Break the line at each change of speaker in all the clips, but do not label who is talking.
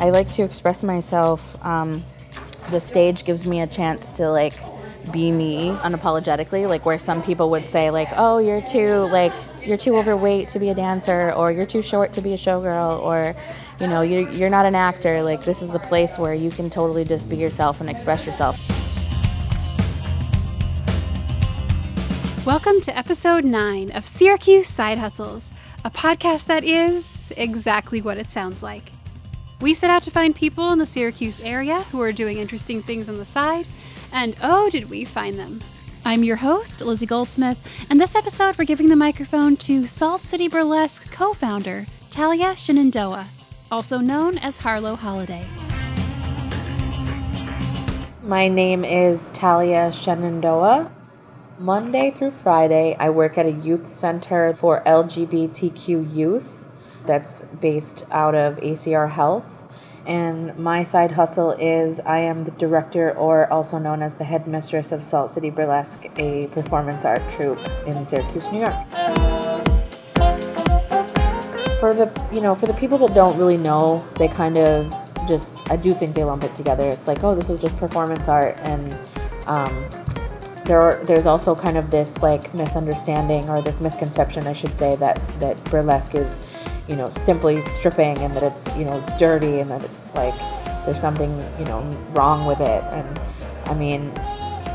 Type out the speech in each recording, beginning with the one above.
I like to express myself. Um, the stage gives me a chance to like be me unapologetically like where some people would say like oh you're too like you're too overweight to be a dancer or you're too short to be a showgirl or you know you're, you're not an actor like this is a place where you can totally just be yourself and express yourself
welcome to episode 9 of syracuse side hustles a podcast that is exactly what it sounds like we set out to find people in the Syracuse area who are doing interesting things on the side, and oh, did we find them! I'm your host, Lizzie Goldsmith, and this episode we're giving the microphone to Salt City Burlesque co founder, Talia Shenandoah, also known as Harlow Holiday.
My name is Talia Shenandoah. Monday through Friday, I work at a youth center for LGBTQ youth that's based out of ACR Health. And my side hustle is I am the director, or also known as the headmistress of Salt City Burlesque, a performance art troupe in Syracuse, New York. For the you know, for the people that don't really know, they kind of just I do think they lump it together. It's like, oh, this is just performance art, and um, there are, there's also kind of this like misunderstanding or this misconception, I should say, that that burlesque is you know, simply stripping and that it's, you know, it's dirty and that it's like there's something, you know, wrong with it. And I mean,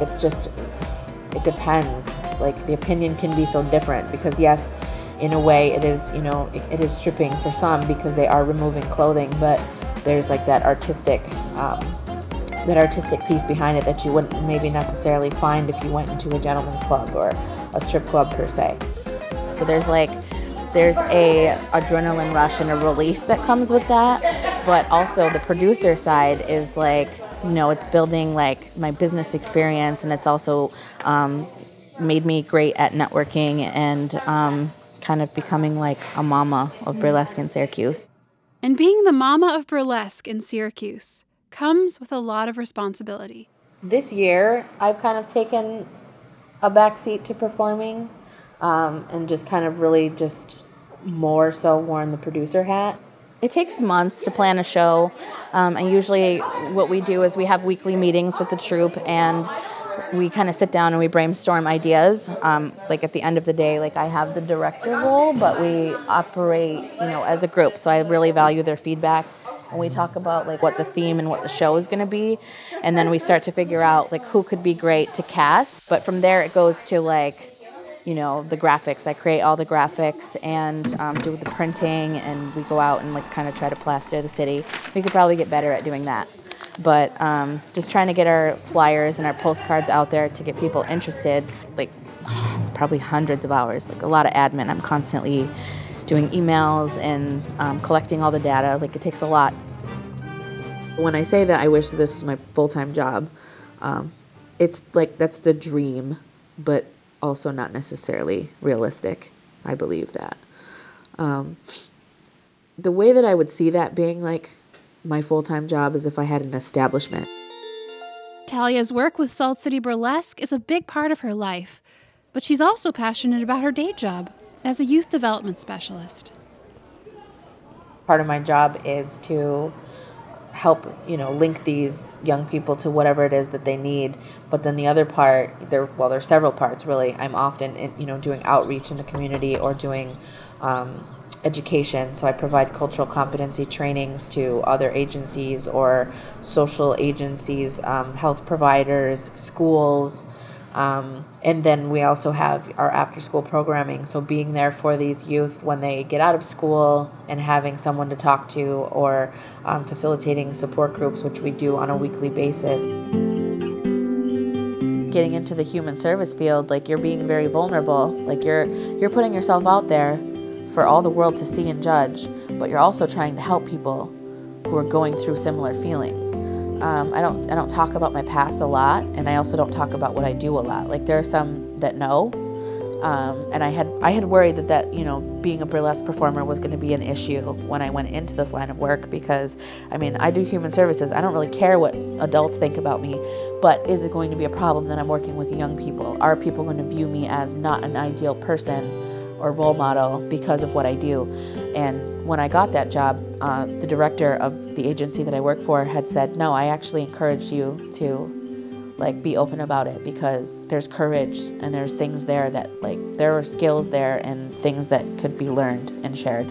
it's just, it depends. Like the opinion can be so different because, yes, in a way it is, you know, it, it is stripping for some because they are removing clothing, but there's like that artistic, um, that artistic piece behind it that you wouldn't maybe necessarily find if you went into a gentleman's club or a strip club per se. So there's like there's a adrenaline rush and a release that comes with that but also the producer side is like you know it's building like my business experience and it's also um, made me great at networking and um, kind of becoming like a mama of burlesque in syracuse.
And being the mama of burlesque in syracuse comes with a lot of responsibility.
This year i've kind of taken a backseat to performing um, and just kind of really just more so worn the producer hat. It takes months to plan a show. Um, and usually, what we do is we have weekly meetings with the troupe and we kind of sit down and we brainstorm ideas. Um, like at the end of the day, like I have the director role, but we operate, you know, as a group. So I really value their feedback. And we talk about like what the theme and what the show is going to be, and then we start to figure out like who could be great to cast. But from there, it goes to like you know the graphics. I create all the graphics and um, do the printing and we go out and like kind of try to plaster the city. We could probably get better at doing that. But um, just trying to get our flyers and our postcards out there to get people interested like probably hundreds of hours like a lot of admin. I'm constantly doing emails and um, collecting all the data. Like it takes a lot. When i say that i wish this was my full-time job um, it's like that's the dream but also not necessarily realistic. I believe that. Um, the way that I would see that being like my full time job is if I had an establishment.
Talia's work with Salt City Burlesque is a big part of her life, but she's also passionate about her day job as a youth development specialist.
Part of my job is to help you know link these young people to whatever it is that they need. But then the other part there well there's several parts really. I'm often in, you know doing outreach in the community or doing um, education. So i provide cultural competency trainings to other agencies or social agencies um, health providers schools um, and then we also have our after school programming. So being there for these youth when they get out of school and having someone to talk to or um, facilitating support groups, which we do on a weekly basis. Getting into the human service field, like you're being very vulnerable. Like you're you're putting yourself out there for all the world to see and judge, but you're also trying to help people who are going through similar feelings. Um, I don't I don't talk about my past a lot, and I also don't talk about what I do a lot. Like there are some that know, um, and I had I had worried that that you know being a burlesque performer was going to be an issue when I went into this line of work because I mean I do human services. I don't really care what adults think about me, but is it going to be a problem that I'm working with young people? Are people going to view me as not an ideal person? Or role model because of what I do. And when I got that job, uh, the director of the agency that I work for had said, "No, I actually encourage you to like be open about it because there's courage and there's things there that like there are skills there and things that could be learned and shared."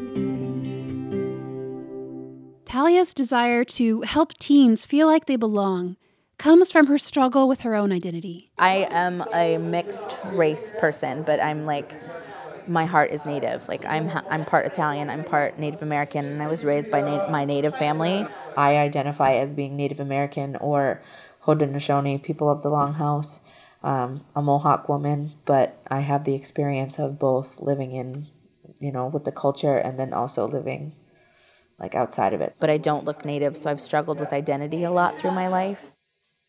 Talia's desire to help teens feel like they belong comes from her struggle with her own identity.
I am a mixed race person, but I'm like my heart is native. Like I'm I'm part Italian, I'm part Native American, and I was raised by na- my native family. I identify as being Native American or Haudenosaunee, people of the Longhouse. Um, a Mohawk woman, but I have the experience of both living in, you know, with the culture and then also living like outside of it. But I don't look native, so I've struggled with identity a lot through my life.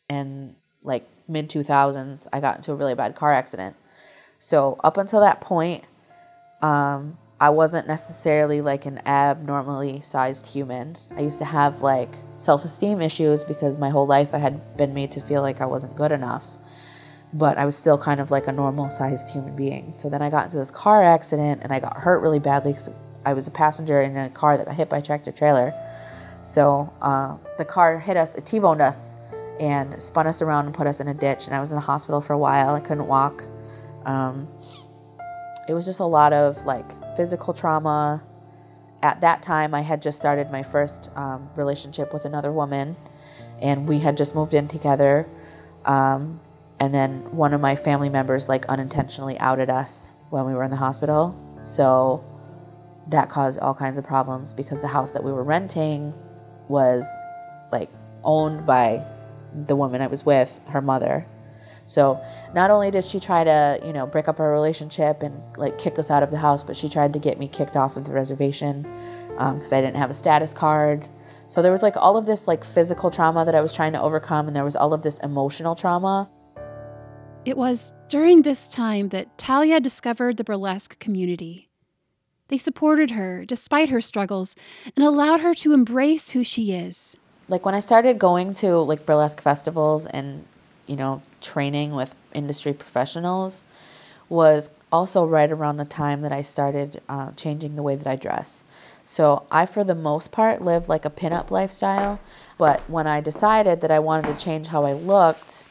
And like mid 2000s, I got into a really bad car accident. So up until that point, um, I wasn't necessarily like an abnormally sized human. I used to have like self esteem issues because my whole life I had been made to feel like I wasn't good enough. But I was still kind of like a normal sized human being. So then I got into this car accident and I got hurt really badly because I was a passenger in a car that got hit by a tractor trailer. So uh, the car hit us, it T boned us, and spun us around and put us in a ditch. And I was in the hospital for a while. I couldn't walk. Um, it was just a lot of like physical trauma. At that time, I had just started my first um, relationship with another woman, and we had just moved in together. Um, and then one of my family members like unintentionally outed us when we were in the hospital. So that caused all kinds of problems because the house that we were renting was like owned by the woman I was with, her mother. So not only did she try to, you know, break up our relationship and like kick us out of the house, but she tried to get me kicked off of the reservation because um, I didn't have a status card. So there was like all of this like physical trauma that I was trying to overcome, and there was all of this emotional trauma.
It was during this time that Talia discovered the burlesque community. They supported her despite her struggles and allowed her to embrace who she is.
Like when I started going to like burlesque festivals and you know, training with industry professionals was also right around the time that I started uh, changing the way that I dress. So I, for the most part, lived like a pinup lifestyle. But when I decided that I wanted to change how I looked,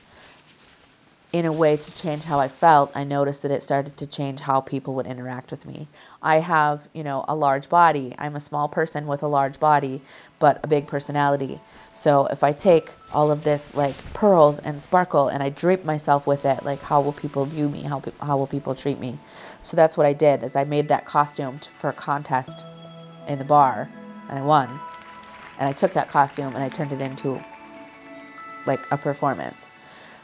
in a way to change how I felt, I noticed that it started to change how people would interact with me. I have, you know, a large body. I'm a small person with a large body, but a big personality. So if I take all of this like pearls and sparkle and I drape myself with it, like how will people view me? How how will people treat me? So that's what I did. Is I made that costume for a contest in the bar, and I won. And I took that costume and I turned it into like a performance.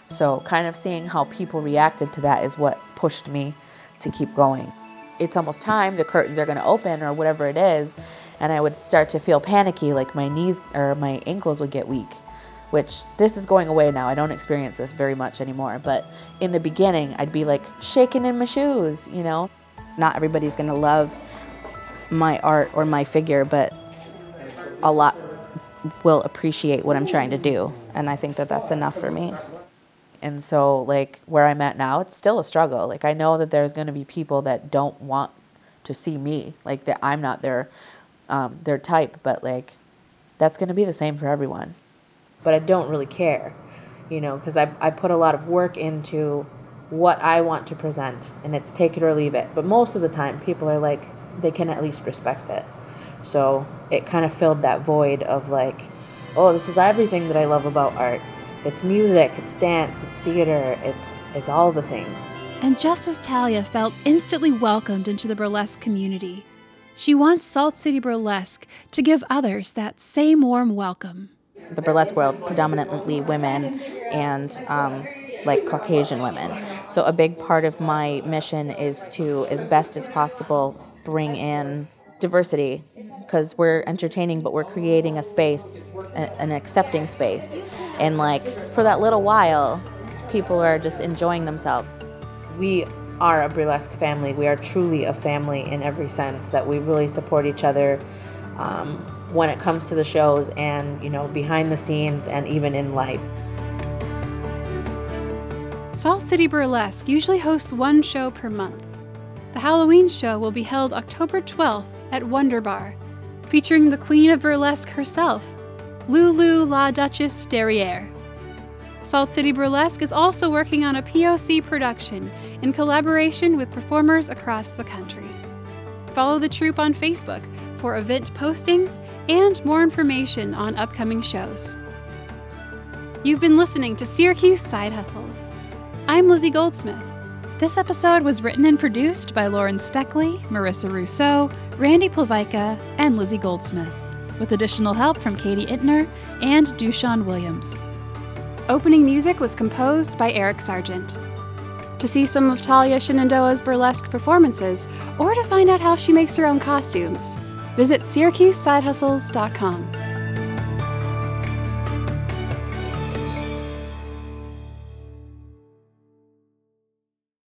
So, kind of seeing how people reacted to that is what pushed me to keep going. It's almost time, the curtains are going to open or whatever it is, and I would start to feel panicky, like my knees or my ankles would get weak, which this is going away now. I don't experience this very much anymore, but in the beginning, I'd be like shaking in my shoes, you know?
Not everybody's going to love my art or my figure, but a lot will appreciate what I'm trying to do, and I think that that's enough for me.
And so, like, where I'm at now, it's still a struggle. Like, I know that there's going to be people that don't want to see me, like, that I'm not their, um, their type, but, like, that's going to be the same for everyone. But I don't really care, you know, because I, I put a lot of work into what I want to present, and it's take it or leave it. But most of the time, people are like, they can at least respect it. So it kind of filled that void of, like, oh, this is everything that I love about art it's music, it's dance, it's theater, it's it's all the things.
And just as Talia felt instantly welcomed into the burlesque community, she wants Salt City Burlesque to give others that same warm welcome.
The burlesque world predominantly women and um, like Caucasian women. So a big part of my mission is to, as best as possible, bring in diversity because we're entertaining, but we're creating a space, an accepting space. And like for that little while, people are just enjoying themselves.
We are a burlesque family. We are truly a family in every sense that we really support each other um, when it comes to the shows and, you know, behind the scenes and even in life.
Salt City Burlesque usually hosts one show per month. the Halloween show will be held October 12th at Wonder Bar, featuring the Queen of Burlesque herself, Lulu La Duchesse Derriere. Salt City Burlesque is also working on a POC production in collaboration with performers across the country. Follow the troupe on Facebook for event postings and more information on upcoming shows. You've been listening to Syracuse Side Hustles. I'm Lizzie Goldsmith. This episode was written and produced by Lauren Steckley, Marissa Rousseau, Randy Plavica, and Lizzie Goldsmith, with additional help from Katie Intner and Dushan Williams. Opening music was composed by Eric Sargent. To see some of Talia Shenandoah's burlesque performances, or to find out how she makes her own costumes, visit SyracuseSideHustles.com.